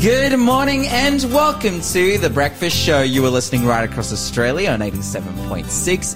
Good morning and welcome to The Breakfast Show. You are listening right across Australia on 87.6,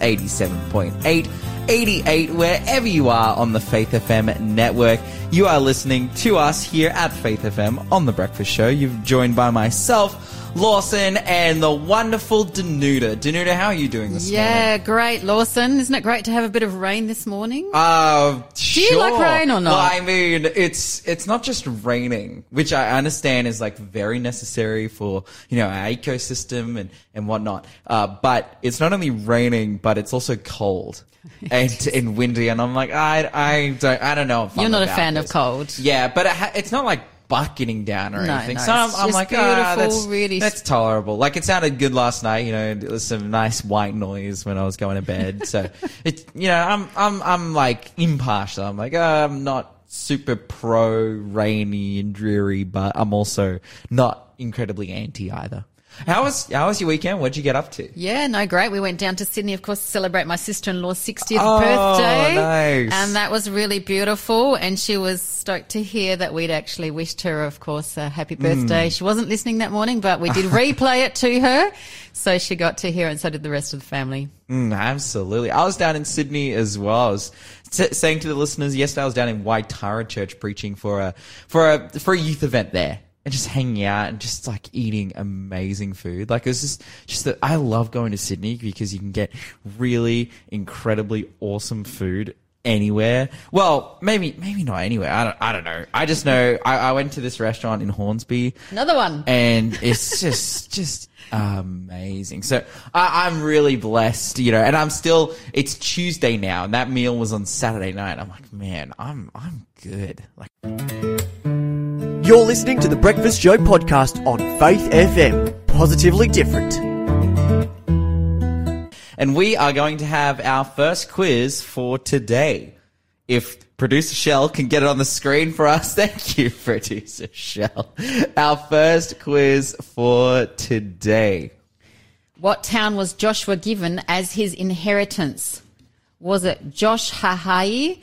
87.8, 88, wherever you are on the Faith FM network. You are listening to us here at Faith FM on The Breakfast Show. You've joined by myself, Lawson, and the wonderful Danuta. Danuta, how are you doing this morning? Yeah, great, Lawson. Isn't it great to have a bit of rain this morning? Uh, Do you like rain or not? Well, I mean, it's it's not just raining, which I understand is like very necessary for you know our ecosystem and and whatnot. Uh, but it's not only raining, but it's also cold and and windy, and I'm like, I I don't I don't know. If You're I'm not a fan of this. cold. Yeah, but it ha- it's not like bucketing down or No, anything. no, so I'm, it's I'm like, ah, beautiful, that's really that's tolerable. Like it sounded good last night. You know, there was some nice white noise when I was going to bed. So it, you know, I'm I'm I'm like impartial. I'm like, uh, I'm not super pro rainy and dreary, but I'm also not incredibly anti either. How was how was your weekend? What'd you get up to? Yeah, no, great. We went down to Sydney, of course, to celebrate my sister-in-law's 60th Oh, birthday. nice. And that was really beautiful. And she was stoked to hear that we'd actually wished her, of course, a happy birthday. She wasn't listening that morning, but we did replay it to her. So she got to hear it and so did the rest of the family. Mm, absolutely. I was down in Sydney as well. I was s- saying to the listeners yesterday, I was down in Waitara Church preaching for a for a for a youth event there, and just hanging out and just like eating amazing food. Like it was just just that I love going to Sydney because you can get really incredibly awesome food anywhere. Well, maybe maybe not anywhere. I don't I don't know. I just know I, I went to this restaurant in Hornsby Another one. and it's just just amazing. So I, I'm really blessed, you know, and I'm still. It's Tuesday now, and that meal was on Saturday night. I'm like, man, I'm I'm good. Like, You're listening to the Breakfast Show podcast on Faith FM. Positively different. and we are going to have our first quiz for today. If producer Shell can get it on the screen for us, thank you, producer Shell. Our first quiz for today. What town was Joshua given as his inheritance? Was it Josh Hahai,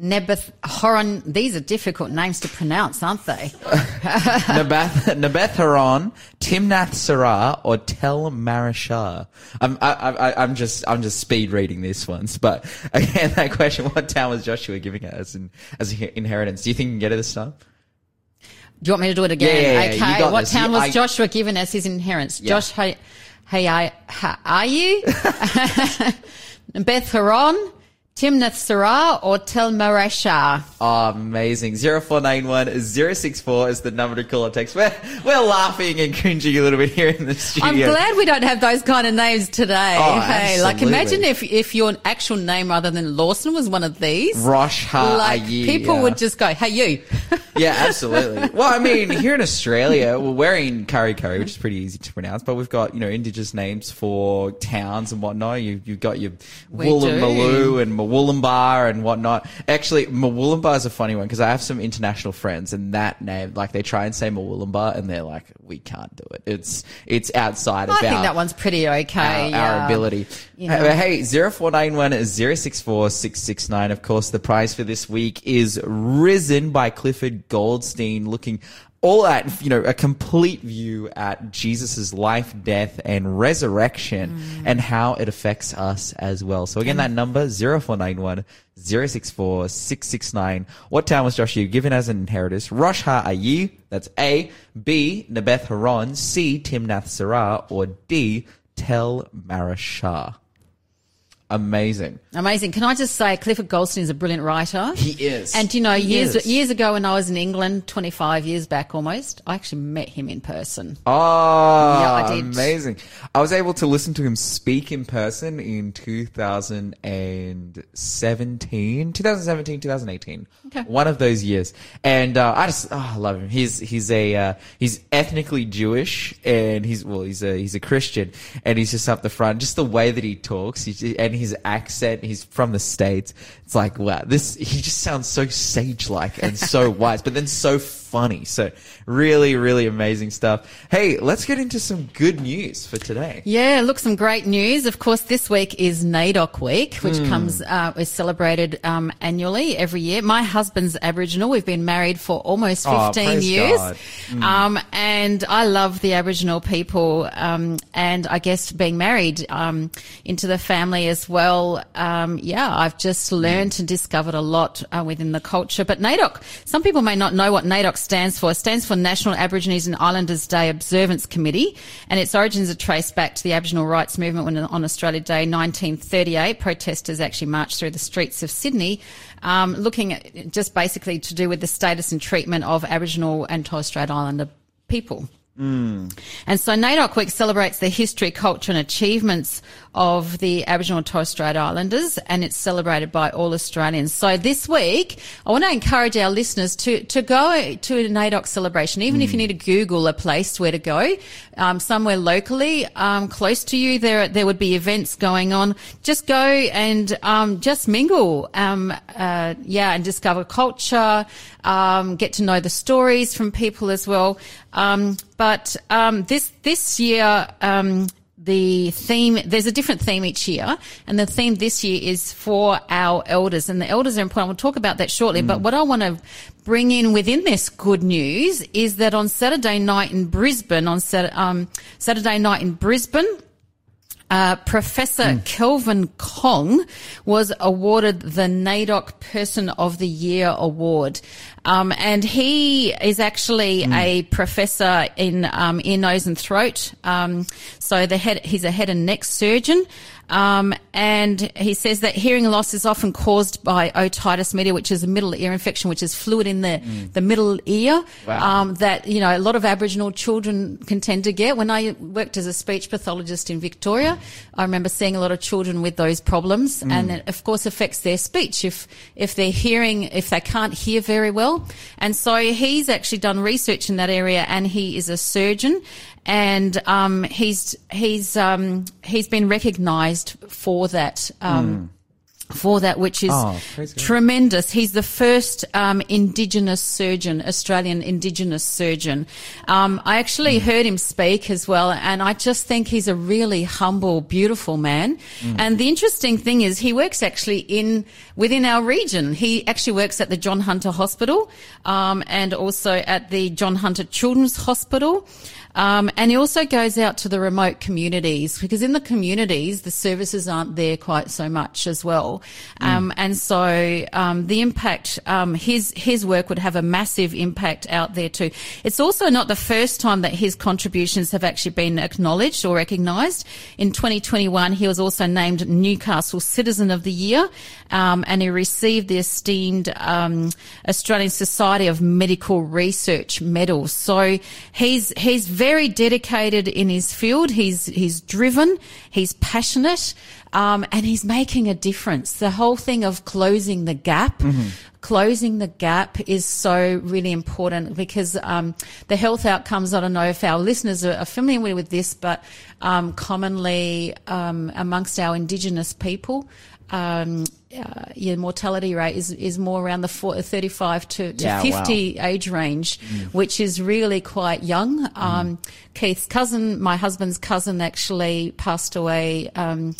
Nebath Horon? These are difficult names to pronounce, aren't they? Nabath, Nabeth Haran, Timnath Serah, or Tel Marashah. I'm, I, I, I'm just, I'm just speed reading this ones. But again, that question: What town was Joshua giving it as an as an inheritance? Do you think you can get it this time? Do you want me to do it again? Yeah, yeah, yeah, okay. What this. town was I- Joshua given as his inheritance? Josh, hey, hey, I, ha, are you? Beth Horon, Timnath Serah, or Tel Marashah? Oh, amazing. 0491 064 is the number to call or text. We're, we're laughing and cringing a little bit here in the studio. I'm glad we don't have those kind of names today. Oh, hey, like imagine if, if your actual name rather than Lawson was one of these. Rosh like people yeah. would just go, "Hey, you." Yeah, absolutely. well, I mean, here in Australia, we're wearing Kurri Kurri, which is pretty easy to pronounce, but we've got, you know, indigenous names for towns and whatnot. You, you've got your Woolloomooloo and Murwillumbah and whatnot. Actually, Murwillumbah is a funny one because I have some international friends and that name, like they try and say Murwillumbah and they're like, we can't do it. It's, it's outside of I think our- that one's pretty okay. our, our ability. know. Hey, hey, 0491 064 Of course, the prize for this week is Risen by Clifford Goldstein, looking all at, you know, a complete view at Jesus' life, death, and resurrection Mm. and how it affects us as well. So again, that number 0491 064 669. What town was Joshua given as an inheritance? Rosh Ha'ayi, that's A. B. Nebeth Haran. C. Timnath Serah. Or D. Tel Marashah. Amazing. Amazing. Can I just say, Clifford Goldstein is a brilliant writer. He is. And you know, He years is. years ago when I was in England, twenty five years back almost, I actually met him in person. Oh, Yeah, I did. amazing. I was able to listen to him speak in person in 2017, 2017, 2018. Okay. One of those years. And, uh, I just, oh, I love him. He's, he's a, uh, he's ethnically Jewish and he's, well, he's a, he's a Christian and he's just up the front. Just the way that he talks he's, and his accent, he's from the States. It's like, wow, this, he just sounds so sage-like and so wise, but then so funny. So really, really amazing stuff. Hey, let's get into some good news for today. Yeah, look, some great news. Of course, this week is NAIDOC Week, which Hmm. comes uh, is celebrated um, annually every year. My husband's Aboriginal. We've been married for almost Oh, fifteen praise years, God. um, and I love the Aboriginal people. Um, and I guess being married um, into the family as well. Um, yeah, I've just learned and discovered a lot uh, within the culture. But NAIDOC, some people may not know what NAIDOC stands for. It stands for National Aborigines and Islanders Day Observance Committee, and its origins are traced back to the Aboriginal rights movement when on Australia Day 1938, protesters actually marched through the streets of Sydney, um, looking at just basically to do with the status and treatment of Aboriginal and Torres Strait Islander people. And so NAIDOC Week celebrates the history, culture and achievements of the Aboriginal and Torres Strait Islanders and it's celebrated by all Australians. So this week, I want to encourage our listeners to, to go to a NAIDOC celebration, even if you need to Google a place where to go, um, somewhere locally, um, close to you, there, there would be events going on. Just go and, um, just mingle, um, uh, yeah, and discover culture, um, get to know the stories from people as well. But um, this this year, um, the theme there's a different theme each year, and the theme this year is for our elders, and the elders are important. We'll talk about that shortly. But what I want to bring in within this good news is that on Saturday night in Brisbane, on Sat- um, Saturday night in Brisbane. Uh, Professor Kelvin Kong was awarded the NAIDOC Person of the Year award. Um, and he is actually a professor in um, ear, nose, and throat. Um, so the head, he's a head and neck surgeon. Um, and he says that hearing loss is often caused by otitis media, which is a middle ear infection, which is fluid in the, the middle ear. Wow. Um, that, you know, a lot of Aboriginal children can tend to get. When I worked as a speech pathologist in Victoria, I remember seeing a lot of children with those problems and it of course affects their speech if, if they're hearing, if they can't hear very well. And so he's actually done research in that area and he is a surgeon and um, he's he's um, he's been recognised for that. Um, For that, which is Oh, tremendous. He's the first um, Indigenous surgeon, Australian Indigenous surgeon. Um, I actually heard him speak as well, and I just think he's a really humble, beautiful man. And the interesting thing is, he works actually in within our region. He actually works at the John Hunter Hospital um, and also at the John Hunter Children's Hospital. Um, and he also goes out to the remote communities because in the communities the services aren't there quite so much as well. Um, and so um, the impact, um, his his work would have a massive impact out there too. It's also not the first time that his contributions have actually been acknowledged or recognised. In 2021, he was also named Newcastle Citizen of the Year, um, and he received the esteemed um, Australian Society of Medical Research medal. So he's he's very dedicated in his field. He's he's driven. He's passionate. Um, and he's making a difference. The whole thing of closing the gap, closing the gap is so really important because um, the health outcomes. I don't know if our listeners are, familiar with this, but um, commonly um, amongst our Indigenous people, um, uh, your mortality rate is, is more around the four, 35 to, to Yeah, 50 age range, which is really quite young. Um, Keith's cousin, my husband's cousin, actually passed away um,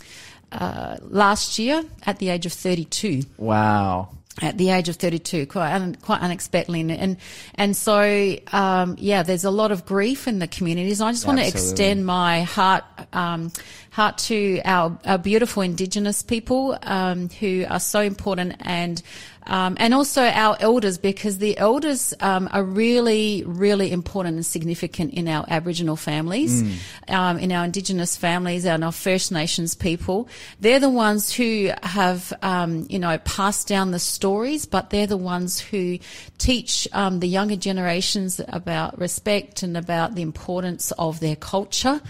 uh, last year at the age of 32 Wow. At the age of 32, quite un, quite unexpectedly, and and, and so um, yeah, there's a lot of grief in the communities. I just want to extend my heart um, heart to our, our beautiful Indigenous people um, who are so important and. Um, and also our elders, because the elders um, are really, really important and significant in our Aboriginal families, um, in our Indigenous families, and our First Nations people. They're the ones who have, um, you know, passed down the stories, but they're the ones who teach um, the younger generations about respect and about the importance of their culture.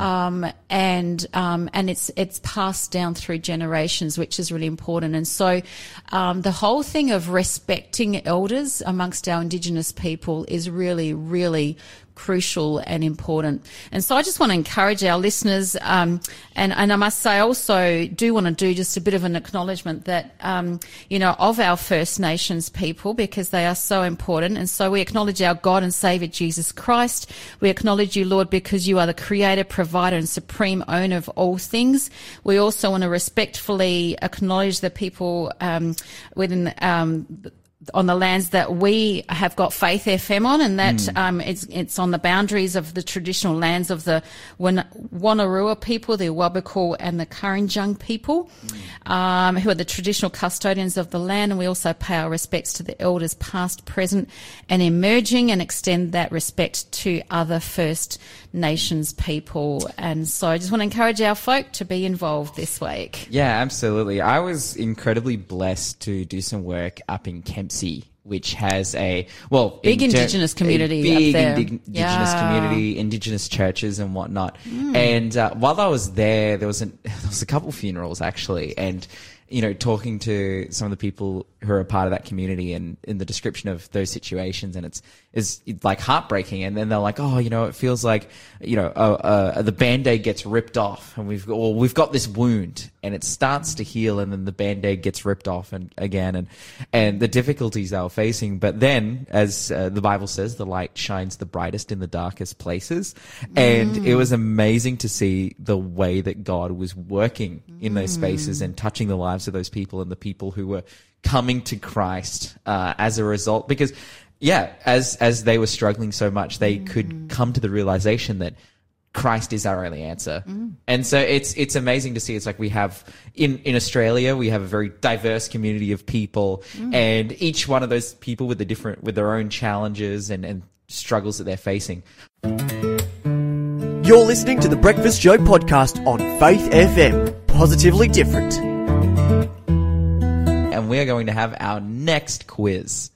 Um, and um, and it's it's passed down through generations, which is really important. And so, um, the whole thing of respecting elders amongst our Indigenous people is really, really crucial and important. And so I just want to encourage our listeners, um, and, and I must say also do want to do just a bit of an acknowledgement that, um, you know, of our First Nations people because they are so important. And so we acknowledge our God and Saviour Jesus Christ. We acknowledge you, Lord, because you are the creator, provider and supreme owner of all things. We also want to respectfully acknowledge the people, um, within, um, on the lands that we have got Faith FM on, and that Hmm. um, it's it's on the boundaries of the traditional lands of the Wan- Wonnarua people, the Wabakal and the Darkinjung people, Hmm. um, who are the traditional custodians of the land. And we also pay our respects to the elders, past, present, and emerging, and extend that respect to other First Nations people. And so, I just want to encourage our folk to be involved this week. Yeah, absolutely. I was incredibly blessed to do some work up in Kempsey, which has a well Big in ter- Indigenous community big up there. indi- indigenous Yeah. community, indigenous churches and whatnot. Hmm. And uh, while I was there, there was an, there was a couple funerals actually, and you know, talking to some of the people who are a part of that community and in the description of those situations, and it's is like heartbreaking. And then they're like, oh, you know, it feels like you know, uh, uh, the band aid gets ripped off, and we've or we've got this wound, and it starts to heal, and then the band aid gets ripped off and again, and and the difficulties they were facing. But then, as uh, the Bible says, the light shines the brightest in the darkest places, and it was amazing to see the way that God was working in those spaces and touching the lives of those people and the people who were coming to Christ uh, as a result. Because, yeah, as as they were struggling so much, they mm. could come to the realization that Christ is our only answer. Mm. And so it's it's amazing to see. It's like we have in in Australia, we have a very diverse community of people, mm. and each one of those people with the different with their own challenges and, and struggles that they're facing. You're listening to the Breakfast Show podcast on Faith FM. Positively different. We are going to have our next quiz.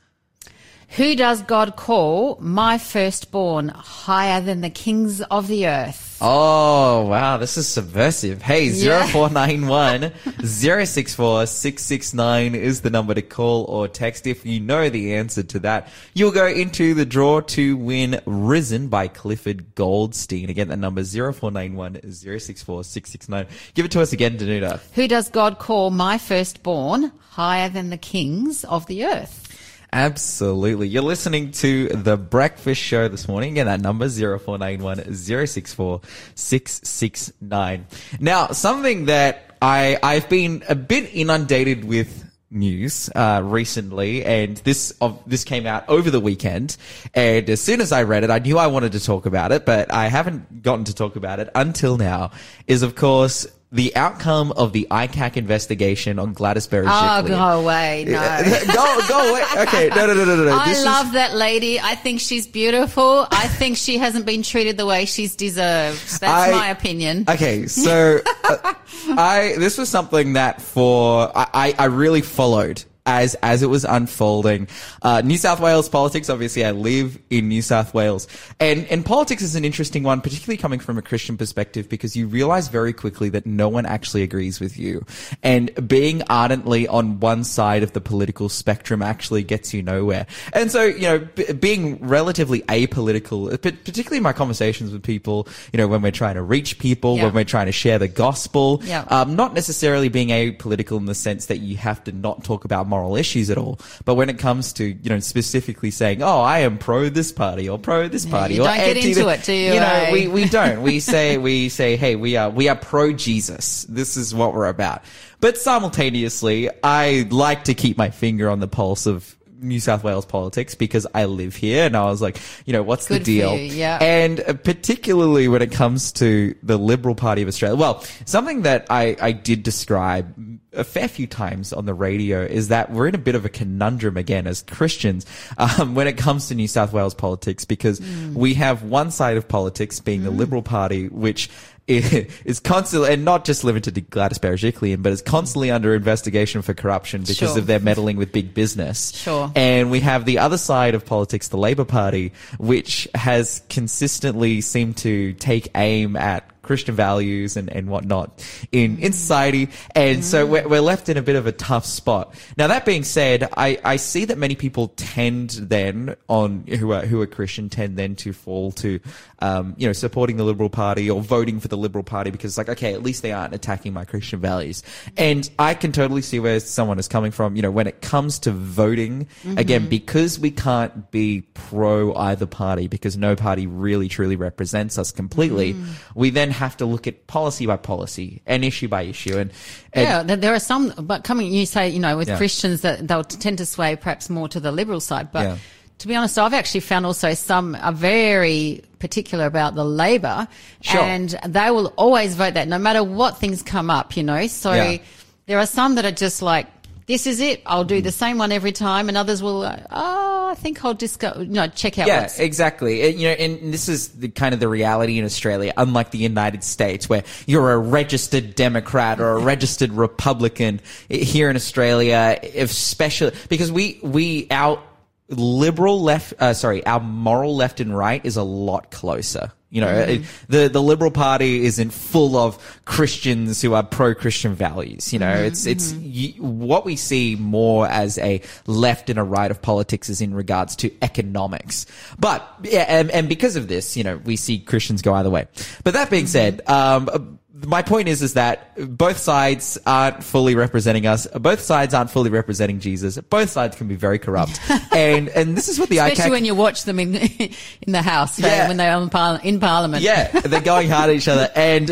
Who does God call my firstborn higher than the kings of the earth? Oh, wow. This is subversive. Hey, Yeah. 0491 064 669 is the number to call or text. If you know the answer to that, you'll go into the draw to win Risen by Clifford Goldstein. Again, that number 0491 064 669. Give it to us again, Danuta. Who does God call my firstborn higher than the kings of the earth? Absolutely. You're listening to The Breakfast Show this morning. Again, that number 0491 064 669. Now, something that I, I've been a bit inundated with news uh, recently, and this of this came out over the weekend. And as soon as I read it, I knew I wanted to talk about it, but I haven't gotten to talk about it until now. Is of course the outcome of the ICAC investigation on Gladys Berry. Oh, go away. No. go go away. Okay, no, no, no, no, no. I This is- love that lady. I think she's beautiful. I think she hasn't been treated the way she's deserved. That's I- my opinion. Okay, so uh, I this was something that for I, I I really followed as as it was unfolding. Uh, New South Wales politics. Obviously, I live in New South Wales, and and politics is an interesting one, particularly coming from a Christian perspective, because you realize very quickly that no one actually agrees with you, and being ardently on one side of the political spectrum actually gets you nowhere. And so, you know, b- being relatively apolitical, p- particularly in my conversations with people, you know, when we're trying to reach people, Yeah. when we're trying to share the gospel, Yeah. um, not necessarily being apolitical in the sense that you have to not talk about moral issues at all, but when it comes to, you know, specifically saying, oh, I am pro this party or pro this party you or don't get anti into it, do you, You know, eh? we, we don't. We say, we say, hey, we are, we are pro Jesus. This is what we're about. But simultaneously, I like to keep my finger on the pulse of New South Wales politics because I live here and I was like, you know, what's Good the deal? you, yeah. And uh, particularly when it comes to the Liberal Party of Australia, well, something that I, I did describe a fair few times on the radio is that we're in a bit of a conundrum again as Christians um, when it comes to New South Wales politics because Mm. we have one side of politics being the Liberal Party, which is constantly, and not just limited to Gladys Berejiklian, but is constantly under investigation for corruption because Sure. of their meddling with big business. Sure. And we have the other side of politics, the Labour Party, which has consistently seemed to take aim at Christian values and, and whatnot in, in society. And so we're, we're left in a bit of a tough spot. Now, that being said, I, I see that many people tend then on, who are, who are Christian tend then to fall to, um, you know, supporting the Liberal Party or voting for the Liberal Party because it's like, okay, at least they aren't attacking my Christian values. And I can totally see where someone is coming from. You know, when it comes to voting, again, because we can't be pro either party because no party really truly represents us completely, we then have to look at policy by policy and issue by issue. And, and yeah, there- are some, but coming, you say, you know, with Yeah. Christians that they'll tend to sway perhaps more to the liberal side. But Yeah. to be honest, I've actually found also some are very particular about the Labor Sure. and they will always vote that no matter what things come up, you know. So Yeah. there are some that are just like, this is it. I'll Mm. do the same one every time. And others will, uh, oh, I think I'll just go, no, check out Yeah, what's exactly. Uh, You know, and this is the kind of the reality in Australia, unlike the United States, where you're a registered Democrat or a registered Republican. Here in Australia, especially because we we our liberal left, uh, sorry, our moral left and right is a lot closer. You know, it- the the Liberal Party isn't full of Christians who are pro Christian values. You know, it's it's y what we see more as a left and a right of politics is in regards to economics. But yeah, and, and because of this, you know, we see Christians go either way. But that being said, um, my point is, is that both sides aren't fully representing us. Both sides aren't fully representing Jesus. Both sides can be very corrupt, and and this is what the Especially ICAC when you watch them in in the house, right, Yeah. when they're in, par- in Parliament. yeah, they're going hard at each other, and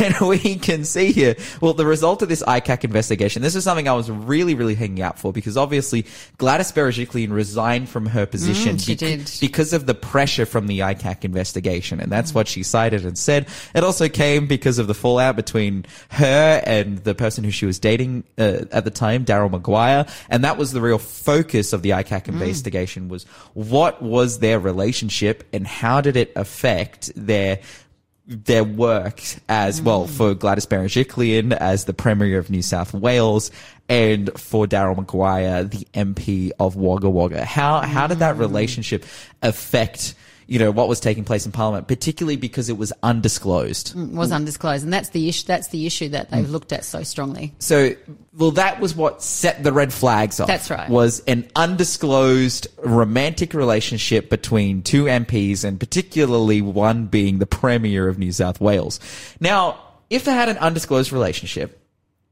and we can see here. Well, the result of this ICAC investigation. This is something I was really, really hanging out for because obviously Gladys Berejiklian resigned from her position Mm, she did. because of the pressure from the ICAC investigation, and that's what she cited and said. It also came because of the fallout between her and the person who she was dating uh, at the time, Daryl Maguire, and that was the real focus of the ICAC mm. investigation. Was what was their relationship and how did it affect their their work as well mm. for Gladys Berejiklian as the Premier of New South Wales and for Daryl Maguire, the MP of Wagga Wagga. How, how did that mm. relationship affect, you know, what was taking place in Parliament, particularly because it was undisclosed? was undisclosed, and that's the issue. That's the issue that Mm. they've looked at so strongly. So, well, that was what set the red flags off. That's right. Was an undisclosed romantic relationship between two MPs, and particularly one being the Premier of New South Wales. Now, if they had an undisclosed relationship,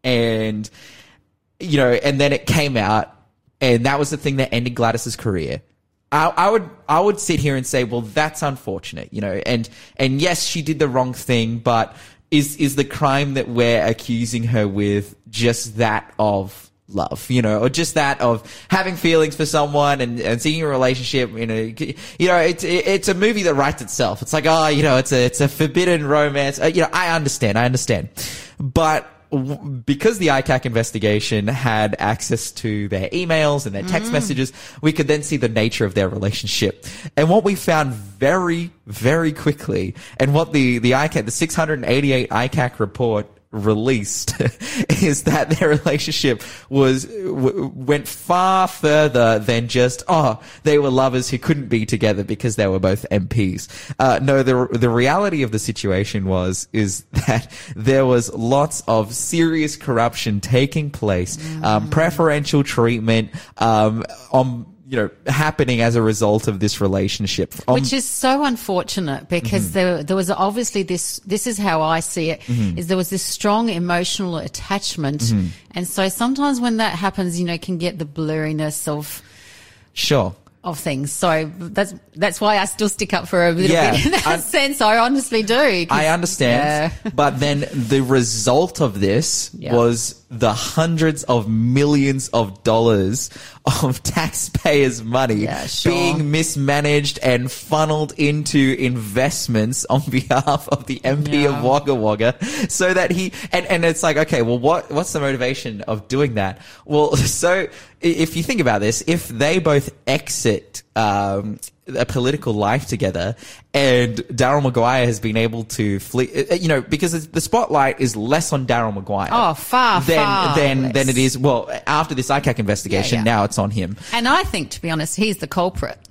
and you know, and then it came out, and that was the thing that ended Gladys's career. I, I would I would sit here and say, well, that's unfortunate, you know, and and yes, she did the wrong thing, but is is the crime that we're accusing her with just that of love, you know, or just that of having feelings for someone and, and seeing a relationship, you know, you know, it's it's a movie that writes itself. It's like, oh, you know, it's a it's a forbidden romance. Uh, you know, I understand, I understand, but because the ICAC investigation had access to their emails and their text mm. messages, we could then see the nature of their relationship. And what we found very, very quickly, and what the, the ICAC, the 688 ICAC report released is that their relationship was w- went far further than just oh they were lovers who couldn't be together because they were both MPs. Uh, no, the the reality of the situation was is that there was lots of serious corruption taking place, um, preferential treatment um, on you know happening as a result of this relationship. On- Which is so unfortunate because Mm-hmm. there, there was obviously this, this is how I see it, is Mm-hmm. there was this strong emotional attachment. And so sometimes when that happens, you know, can get the blurriness of, sure. of things. So that's, that's why I still stick up for a little Yeah, bit in that I- sense. I honestly do. I understand. Yeah. but then the result of this Yeah. was the hundreds of millions of dollars of taxpayers' money Yeah, sure. being mismanaged and funneled into investments on behalf of the MP Yeah. of Wagga Wagga so that he, and, and it's like, okay, well, what, what's the motivation of doing that? Well, so if you think about this, if they both exit um, a political life together, and Daryl Maguire has been able to flee. uh, You know, because the spotlight is less on Daryl Maguire. Oh, far, than far than less. than it is. Well, after this ICAC investigation, Yeah, yeah. now it's on him. And I think, to be honest, he's the culprit.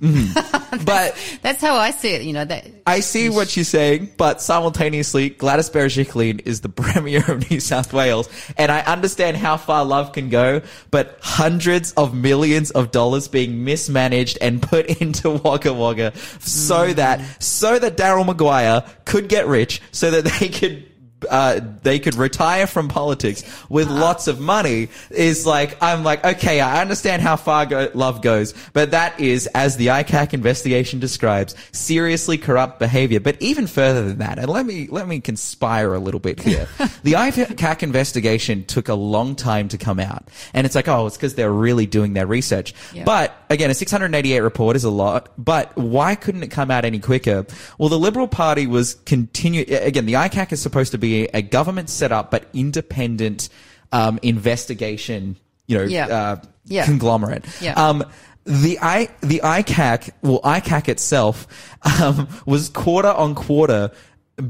But That's how I see it. You know that. I see what you're saying, but simultaneously, Gladys Berejiklian is the Premier of New South Wales, and I understand how far love can go, but hundreds of millions of dollars being mismanaged and put into Wagga Wagga so that, mm. so that Daryl Maguire could get rich, so that they could uh, they could retire from politics with lots of money is like, I'm like, okay, I understand how far go- love goes, but that is, as the ICAC investigation describes, seriously corrupt behavior. But even further than that, and let me, let me conspire a little bit here. the ICAC investigation took a long time to come out. And it's like, oh, it's because they're really doing their research. Yeah. But again, a 688 report is a lot, but why couldn't it come out any quicker? Well, the Liberal Party was continue, again, the ICAC is supposed to be a government set up but independent, um, investigation, you know, Yeah. uh, Yeah. conglomerate. Yeah. Um, the I, the ICAC, well, ICAC itself, um, was quarter on quarter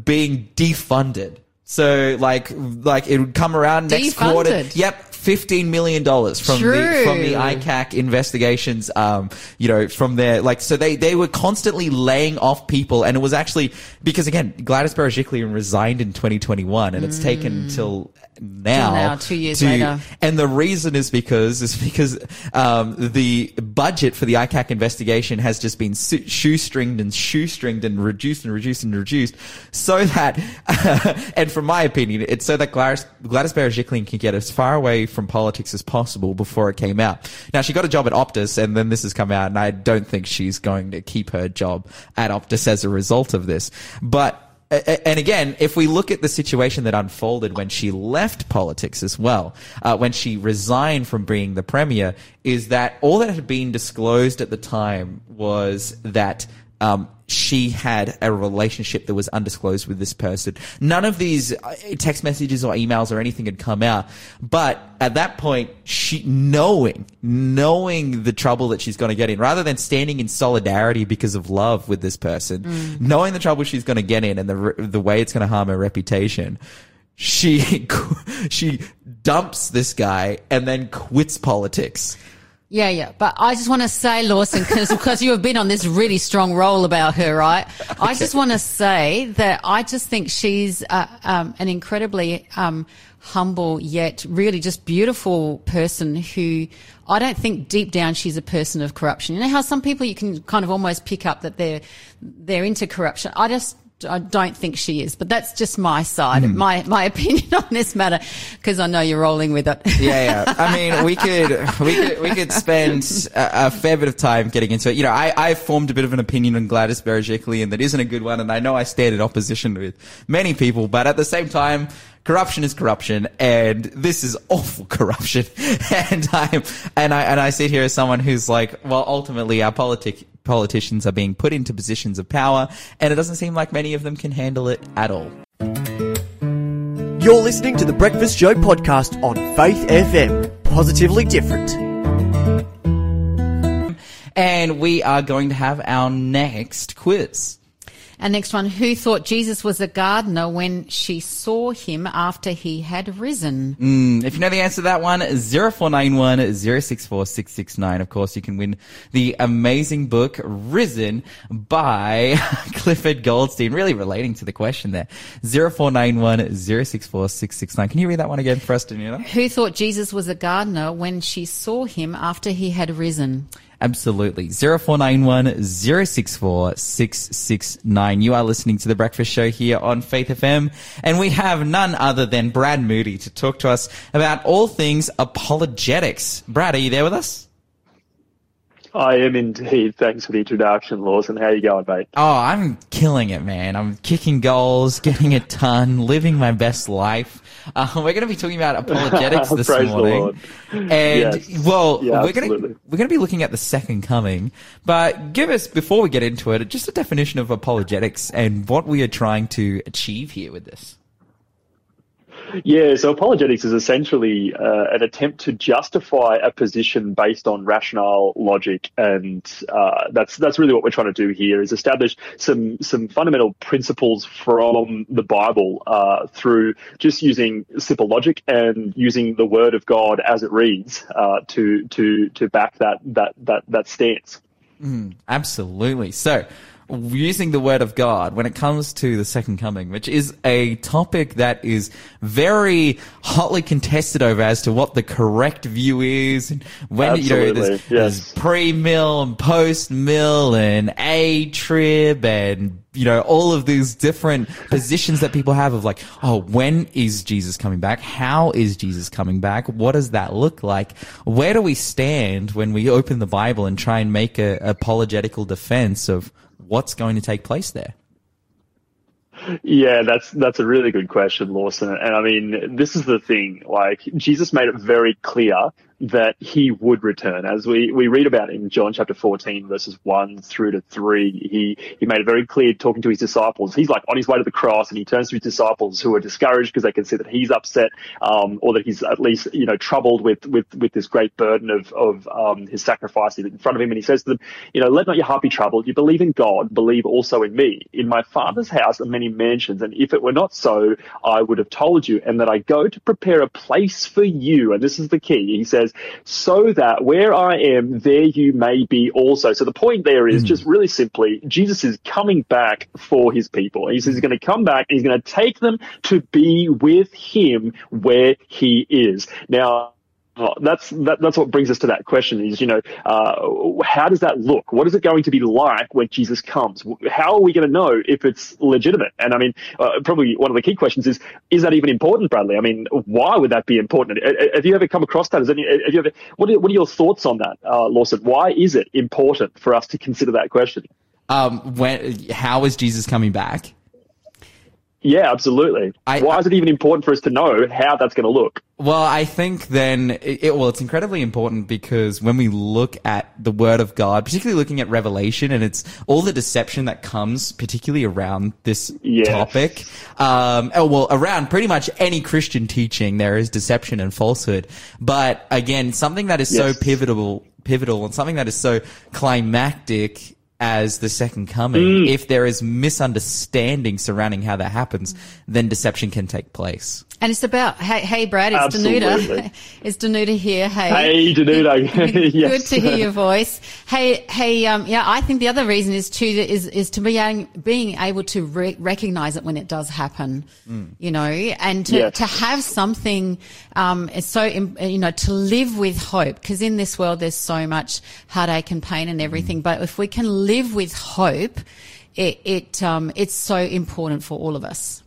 being defunded. So like, like it would come around next quarter. Defunded? Yep. $15 million from the, from the ICAC investigations, um, you know, from their, like, so they, they were constantly laying off people and it was actually, because again, Gladys Berejiklian resigned in 2021 and it's taken until now. Now, two years to- later. And the reason is because, is because, um, the budget for the ICAC investigation has just been su- shoestringed and shoestringed and reduced and reduced and reduced so that, and from my opinion, it's so that Gladys, Gladys Berejiklian can get as far away from politics as possible before it came out. Now she got a job at Optus and then this has come out and I don't think she's going to keep her job at Optus as a result of this. But and again, if we look at the situation that unfolded when she left politics as well, uh, when she resigned from being the premier, is that all that had been disclosed at the time was that um, she had a relationship that was undisclosed with this person. None of these uh, text messages or emails or anything had come out. But at that point, she, knowing, knowing the trouble that she's going to get in, rather than standing in solidarity because of love with this person, knowing the trouble she's going to get in and the, the way it's going to harm her reputation, she, she dumps this guy and then quits politics. Yeah, yeah. But I just want to say, Lawson, because you have been on this really strong roll about her, right? I just want to say that I just think she's uh, um, an incredibly um, humble yet really just beautiful person who I don't think deep down she's a person of corruption. You know how some people you can kind of almost pick up that they're they're into corruption. I just I don't think she is, but that's just my side, hmm. my my opinion on this matter, because I know you're rolling with it. Yeah, yeah. I mean, we could we could we could spend a, a fair bit of time getting into it. You know, I I formed a bit of an opinion on Gladys Berejiklian that isn't a good one, and I know I stand in opposition with many people, but at the same time. Corruption is corruption, and this is awful corruption. And I'm, and I, and I sit here as someone who's like, well, ultimately our politic, politicians are being put into positions of power, and it doesn't seem like many of them can handle it at all. You're listening to the Breakfast Show podcast on Faith FM. Positively different. And we are going to have our next quiz. And next one, who thought Jesus was a gardener when she saw him after he had risen? Hmm, if you know the answer to that one, 0491 064 669. Of course, you can win the amazing book Risen by Clifford Goldstein. Really relating to the question there. 0491 064 669. Can you read that one again for us, Danuta? Who thought Jesus was a gardener when she saw him after he had risen? Absolutely. 0491 064 669. You are listening to The Breakfast Show here on Faith FM, and we have none other than Brad Moody to talk to us about all things apologetics. Brad, are you there with us? I am indeed. Thanks for the introduction, Lawson. How you going, mate? Oh, I'm killing it, man. I'm kicking goals, getting a ton, living my best life. Uh, we're going to be talking about apologetics this morning. And Yes. well, Yeah, we're going to we're going to be looking at the second coming. But give us before we get into it, just a definition of apologetics and what we are trying to achieve here with this. Yeah, so apologetics is essentially uh, an attempt to justify a position based on rationale, logic, and uh, that's that's really what we're trying to do here is establish some some fundamental principles from the Bible uh, through just using simple logic and using the Word of God as it reads uh, to to to back that that that that stance. Absolutely. So, using the word of God when it comes to the second coming, which is a topic that is very hotly contested over as to what the correct view is and when, you know, Absolutely, there's, yes. there's pre-mill and post-mill and A-trib and, you know, all of these different positions that people have of like, oh, when is Jesus coming back? How is Jesus coming back? What does that look like? Where do we stand when we open the Bible and try and make a apologetical defense of what's going to take place there? Yeah, that's that's a really good question, Lawson. And I mean, this is the thing. Like Jesus made it very clear that he would return. As we, we read about in John chapter 14, verses 1 through to 3, he, he made it very clear talking to his disciples. He's like on his way to the cross and he turns to his disciples who are discouraged because they can see that he's upset, um, or that he's at least, you know, troubled with, with, with this great burden of, of, um, his sacrifice in front of him. And he says to them, you know, let not your heart be troubled. You believe in God, believe also in me. In my father's house are many mansions. And if it were not so, I would have told you and that I go to prepare a place for you. And this is the key. He says, so that where I am, there you may be also. So the point there is hmm. just really simply, Jesus is coming back for his people. He says he's going to come back and he's going to take them to be with him where he is. Now, Oh, that's that, that's what brings us to that question is you know uh, how does that look? What is it going to be like when jesus comes? How are we going to know if it's legitimate? And i mean uh, probably one of the key questions is is that even important bradley? I mean why would that be important? Uh, uh, have you ever come across that? Any, have you ever what are, what are your thoughts on that uh, lawson? Why is it important for us to consider that question? Um, when, how is Jesus coming back? Yeah absolutely I- why is it even important for us to know how that's going to look Well, I think then it, well, it's incredibly important because when we look at the Word of God, particularly looking at Revelation, and it's all the deception that comes, particularly around this Yes. topic. Um, oh, well, around pretty much any Christian teaching, there is deception and falsehood. But again, something that is so pivotal, pivotal, and something that is so climactic as the second coming. Mm. If there is misunderstanding surrounding how that happens, then deception can take place. And it's about, hey, hey Brad, it's Absolutely. Danuta. it's Danuta here. Hey. hey Danuta. yes. Good to hear your voice. Hey, hey, um, yeah, I think the other reason is to is is to be ang- being able to re- recognize it when it does happen, you know, and to, Yes. to have something, um, it's so you know to live with hope because in this world there's so much heartache and pain and everything, but if we can live with hope, it it um, it's so important for all of us.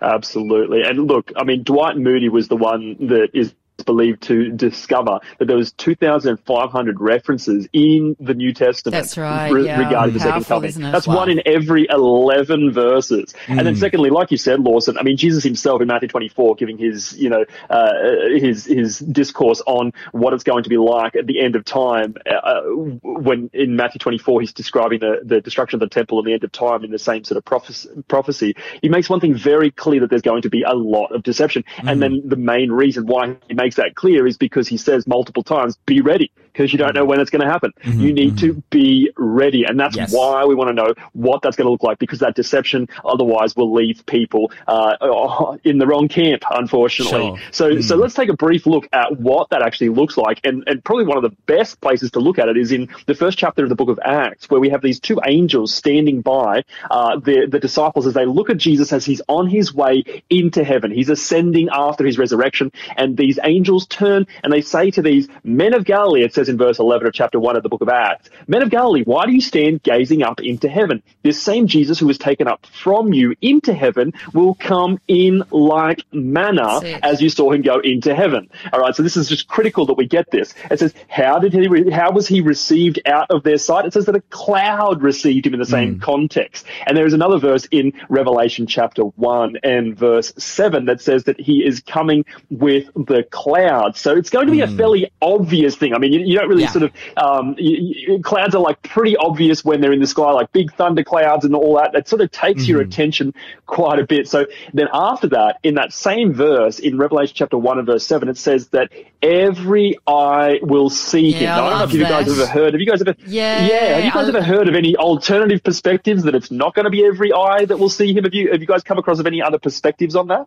Absolutely. And look, I mean, Dwight Moody was the one that is believed to discover that there was 2,500 references in the New Testament That's right, re- yeah. regarding the second Powerful, coming. isn't? That's Wow. one in every 11 verses. And Mm. then secondly, like you said, Lawson, I mean, Jesus himself in Matthew 24 giving his, you know, uh, his, his discourse on what it's going to be like at the end of time, uh, when in Matthew 24 he's describing the, the destruction of the temple and the end of time in the same sort of prophes- prophecy. He makes one thing very clear that there's going to be a lot of deception. And then the main reason why he makes that clear is because he says multiple times, be ready, because you don't know when it's going to happen. You need to be ready. And that's Yes. why we want to know what that's going to look like, because that deception otherwise will leave people uh, in the wrong camp, unfortunately. Sure. So, so let's take a brief look at what that actually looks like. And, and probably one of the best places to look at it is in the first chapter of the book of Acts, where we have these two angels standing by uh, the, the disciples as they look at Jesus as he's on his way into heaven. He's ascending after his resurrection. And these angels turn and they say to these men of Galilee, it says in verse 11 of chapter 1 of the book of Acts, Men of Galilee, why do you stand gazing up into heaven? This same Jesus who was taken up from you into heaven will come in like manner as you saw him go into heaven. All right, so this is just critical that we get this. It says, how did he? Re- how was he received out of their sight? It says that a cloud received him in the same hmm. context. And there is another verse in Revelation chapter one and verse seven that says that he is coming with the cloud. So it's going to be a hmm. fairly obvious thing. I mean, you, You don't really Yeah. sort of um, you, you, clouds are like pretty obvious when they're in the sky, like big thunder clouds and all that. That sort of takes your attention quite a bit. So then after that, in that same verse in Revelation chapter one and verse seven, it says that every eye will see him. Yeah, I Now, I don't know if you guys have ever heard. Have you guys ever? Yeah, yeah. Have you guys I- ever heard of any alternative perspectives that it's not going to be every eye that will see him? Have you have you guys come across of any other perspectives on that?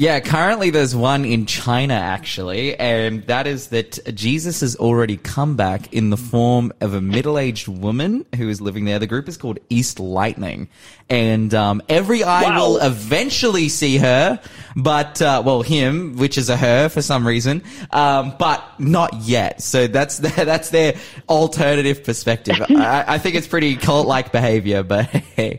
Yeah, currently there's one in China actually, and that is that Jesus has already come back in the form of a middle-aged woman who is living there. The group is called East Lightning, and um, every eye Wow. will eventually see her, but uh, well, him, which is a her for some reason, um, but not yet. So that's their, that's their alternative perspective. I, I think it's pretty cult-like behavior, but hey.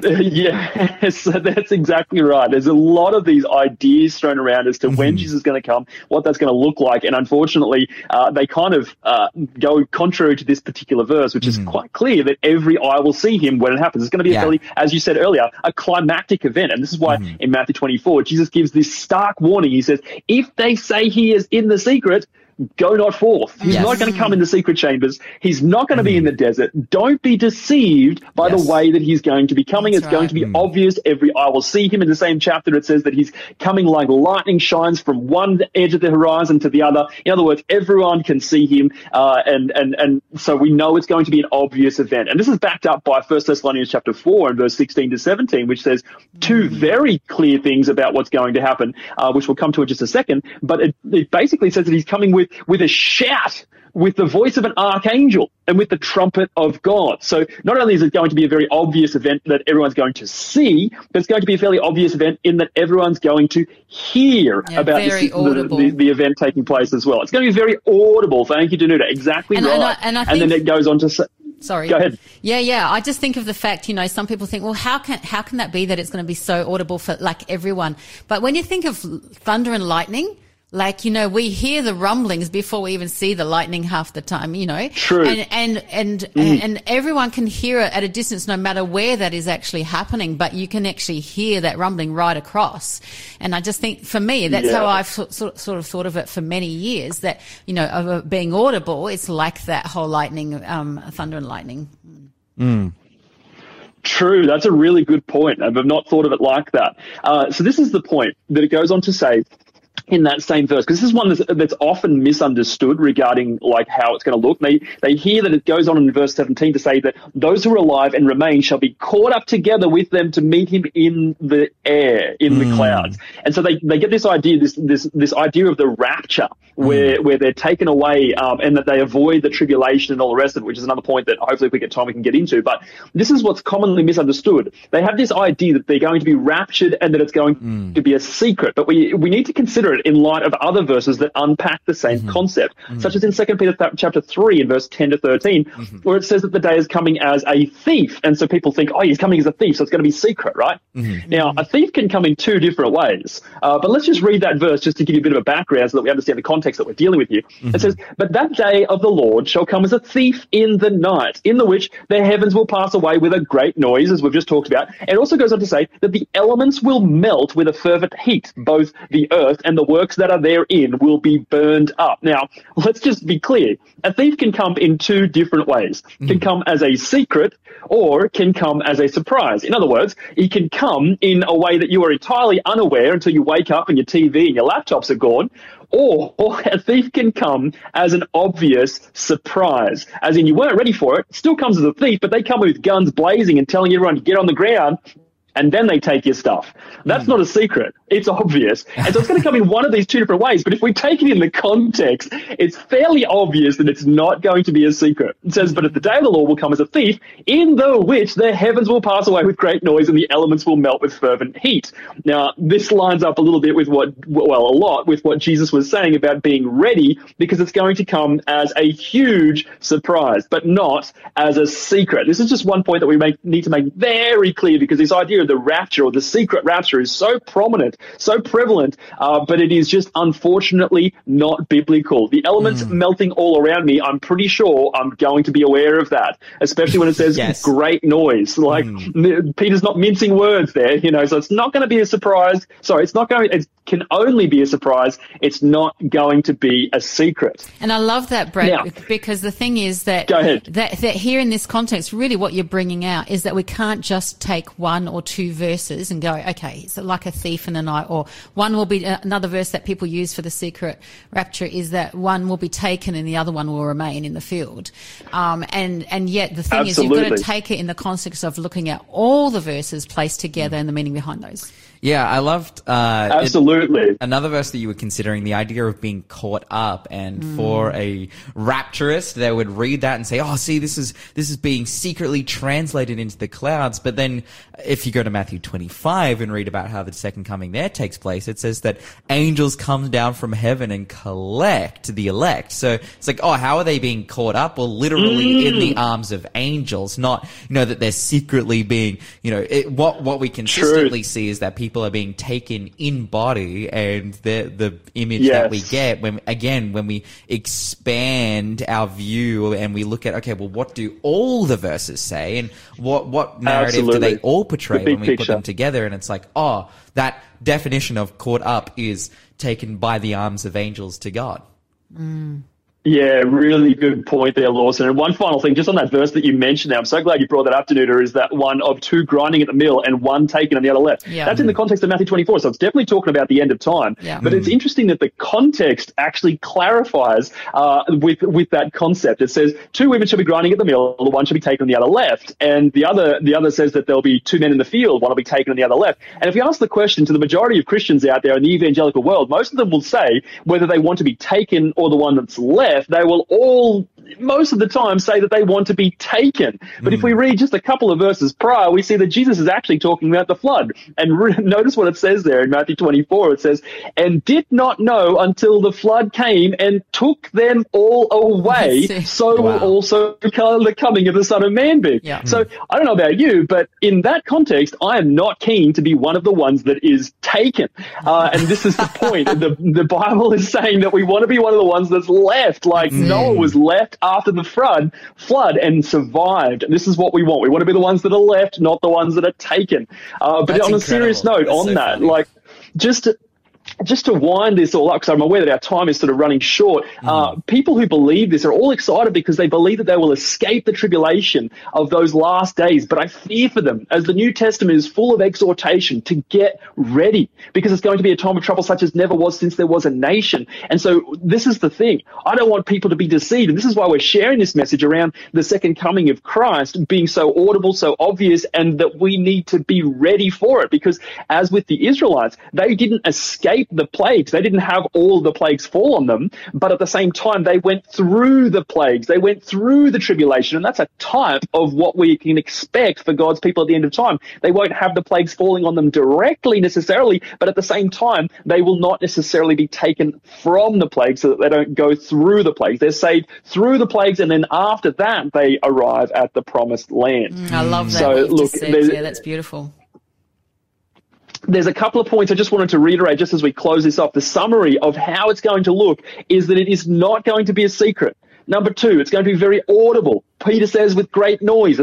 Yes, that's exactly right. There's a lot of these ideas thrown around as to when Mm-hmm. Jesus is going to come, what that's going to look like, and unfortunately, uh, they kind of uh, go contrary to this particular verse, which is quite clear that every eye will see him when it happens. It's going to be Mm-hmm. Yeah. a fairly, as you said earlier, a climactic event, and this is why Mm-hmm. in Matthew 24 Jesus gives this stark warning. He says, "If they say he is in the secret." Go not forth. He's Yes. not going to come in the secret chambers. He's not going to be in the desert. Don't be deceived by Yes. the way that he's going to be coming. That's it's going to be obvious. Every eye will see him. In the same chapter, it says that he's coming like lightning shines from one edge of the horizon to the other. In other words, everyone can see him, uh, and and and so we know it's going to be an obvious event. And this is backed up by First Thessalonians chapter four and verse sixteen to seventeen, which says two very clear things about what's going to happen, uh, which we'll come to in just a second. But it, it basically says that he's coming with with a shout with the voice of an archangel and with the trumpet of God. So not only is it going to be a very obvious event that everyone's going to see, but it's going to be a fairly obvious event in that everyone's going to hear Yeah, about this, the, the, the event taking place as well. It's going to be very audible. Thank you, Danuta. Exactly And- and right. I- and I then it goes on to say, Sorry. Go ahead. Yeah, yeah. I just think of the fact, you know, some people think, well, how can how can that be that it's going to be so audible for like everyone? But when you think of thunder and lightning, like you know, we hear the rumblings before we even see the lightning half the time. You know, True. And and and Mm. and everyone can hear it at a distance, no matter where that is actually happening. But you can actually hear that rumbling right across. And I just think, for me, that's Yeah. how I've sort, sort, sort of thought of it for many years. That you know, of being audible, it's like that whole lightning, um, thunder and lightning. True, that's a really good point. I've not thought of it like that. Uh, so this is the point that it goes on to say in that same verse, because this is one that's, that's often misunderstood regarding like how it's going to look. They they hear that it goes on in verse 17 to say that those who are alive and remain shall be caught up together with them to meet him in the air, in the hmm. clouds. And so they, they get this idea, this this this idea of the rapture, where hmm. where they're taken away um, and that they avoid the tribulation and all the rest of it, which is another point that hopefully if we get time we can get into. But this is what's commonly misunderstood. They have this idea that they're going to be raptured and that it's going hmm. to be a secret. But we we need to consider it in light of other verses that unpack the same mm-hmm. concept, mm-hmm. such as in 2 Peter th- chapter 3 and verse 10 to 13, mm-hmm. where it says that the day is coming as a thief. And so people think, oh, he's coming as a thief, so it's going to be secret, right? Now, a thief can come in two different ways. Uh, but let's just read that verse just to give you a bit of a background so that we understand the context that we're dealing with here. It says, But that day of the Lord shall come as a thief in the night, in the which the heavens will pass away with a great noise, as we've just talked about. And it also goes on to say that the elements will melt with a fervent heat. Both the earth and the works that are therein will be burned up. Now, let's just be clear. A thief can come in two different ways. Can hmm. come as a secret or can come as a surprise. In other words, he can come in a way that you are entirely unaware until you wake up and your TV and your laptops are gone. Or, or a thief can come as an obvious surprise, as in you weren't ready for it. Still comes as a thief, but they come with guns blazing and telling everyone to get on the ground and then they take your stuff. That's hmm. not a secret. It's obvious. And so it's going to come in one of these two different ways. But if we take it in the context, it's fairly obvious that it's not going to be a secret. It says, but at the day of the Lord will come as a thief, in the which the heavens will pass away with great noise and the elements will melt with fervent heat. Now, this lines up a little bit with what, well, a lot with what Jesus was saying about being ready because it's going to come as a huge surprise, but not as a secret. This is just one point that we make, need to make very clear because this idea of the rapture or the secret rapture is so prominent, so prevalent, uh, but it is just unfortunately not biblical. The elements melting all around me, I'm pretty sure I'm going to be aware of that, especially when it says Yes. great noise. Like n- Peter's not mincing words there, you know, so it's not going to be a surprise. Sorry, it's not going, it's can only be a surprise. It's not going to be a secret. And I love that, Brett, Now- because the thing is that, Go ahead. that that here in this context, really what you're bringing out is that we can't just take one or two verses and go, okay, it's like a thief in the night, or one will be uh, another verse that people use for the secret rapture is that one will be taken and the other one will remain in the field. Um, and and yet the thing is, you've got to take it in the context of looking at all the verses placed together and the meaning behind those. Yeah, I loved. Uh, it- Absolutely. another verse that you were considering, the idea of being caught up, and for a rapturist, they would read that and say, "Oh, see, this is this is being secretly translated into the clouds." But then, if you go to Matthew twenty-five and read about how the second coming there takes place, it says that angels come down from heaven and collect the elect. So it's like, oh, how are they being caught up? Well, literally in the arms of angels, not you know that they're secretly being, you know, it, what what we consistently see is that people are being taken in body, and the the image that we get when again when we expand our view and we look at okay, well, what do all the verses say, and what what narrative do they all portray The when we put them together? And it's like, oh, that definition of caught up is taken by the arms of angels to God. Mm. Yeah, really good point there, Lawson. And one final thing, just on that verse that you mentioned there, I'm so glad you brought that up, Danuta, is that one of two grinding at the mill and one taken on the other left. Yeah. That's in the context of Matthew 24, so it's definitely talking about the end of time. Yeah. But it's interesting that the context actually clarifies uh, with with that concept. It says two women shall be grinding at the mill, the one shall be taken on the other left, and the other the other says that there'll be two men in the field, one will be taken on the other left. And if you ask the question to the majority of Christians out there in the evangelical world, most of them will say whether they want to be taken or the one that's left, they will all most of the time say that they want to be taken. But if we hmm. read just a couple of verses prior, we see that Jesus is actually talking about the flood. And re- notice what it says there in Matthew 24. It says, and did not know until the flood came and took them all away. That's it. So will Wow. also come the coming of the Son of Man be. Yeah. So hmm. I don't know about you, but in that context, I am not keen to be one of the ones that is taken. Uh, and this is the point. the, the Bible is saying that we want to be one of the ones that's left. Like hmm. Noah was left after the flood, flood and survived. This is what we want. We want to be the ones that are left, not the ones that are taken. Uh, but That's on a serious note, That's on so that, funny. like just just to wind this all up, because I'm aware that our time is sort of running short, uh, Mm. people who believe this are all excited because they believe that they will escape the tribulation of those last days. But I fear for them, as the New Testament is full of exhortation to get ready, because it's going to be a time of trouble such as never was since there was a nation. And so this is the thing. I don't want people to be deceived. And this is why we're sharing this message around the second coming of Christ being so audible, so obvious, and that we need to be ready for it. Because as with the Israelites, they didn't escape the plagues. They didn't have all the plagues fall on them, but at the same time, they went through the plagues. They went through the tribulation, and that's a type of what we can expect for God's people at the end of time. They won't have the plagues falling on them directly necessarily, but at the same time, they will not necessarily be taken from the plagues so that they don't go through the plagues. They're saved through the plagues, and then after that, they arrive at the promised land. Mm, I love that. So, look, just said. there's- Yeah, that's beautiful. There's a couple of points I just wanted to reiterate just as we close this off. The summary of how it's going to look is that it is not going to be a secret. Number two, it's going to be very audible. Peter says with great noise.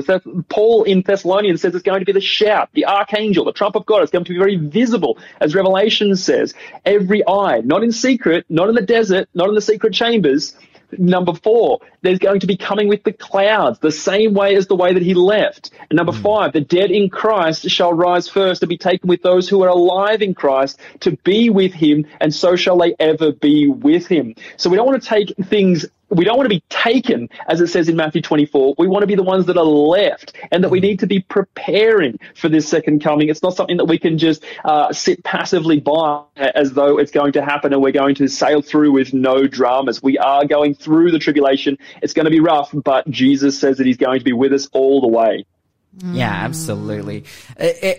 Paul in Thessalonians says it's going to be the shout, the archangel, the trump of God. It's going to be very visible, as Revelation says. Every eye, not in secret, not in the desert, not in the secret chambers. Number four, there's going to be coming with the clouds, the same way as the way that he left. And number hmm. five, the dead in Christ shall rise first and be taken with those who are alive in Christ to be with him, and so shall they ever be with him. So we don't want to take things we don't want to be taken, as it says in Matthew 24. We want to be the ones that are left and that we need to be preparing for this second coming. It's not something that we can just uh, sit passively by as though it's going to happen and we're going to sail through with no dramas. We are going through the tribulation. It's going to be rough, but Jesus says that he's going to be with us all the way. Yeah, absolutely.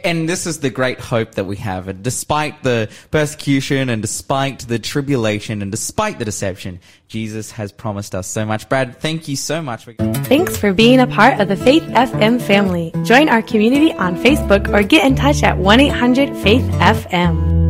And this is the great hope that we have. And despite the persecution and despite the tribulation and despite the deception, Jesus has promised us so much. Brad, thank you so much. Thanks for being a part of the Faith FM family. Join our community on Facebook or get in touch at 1 800 Faith FM.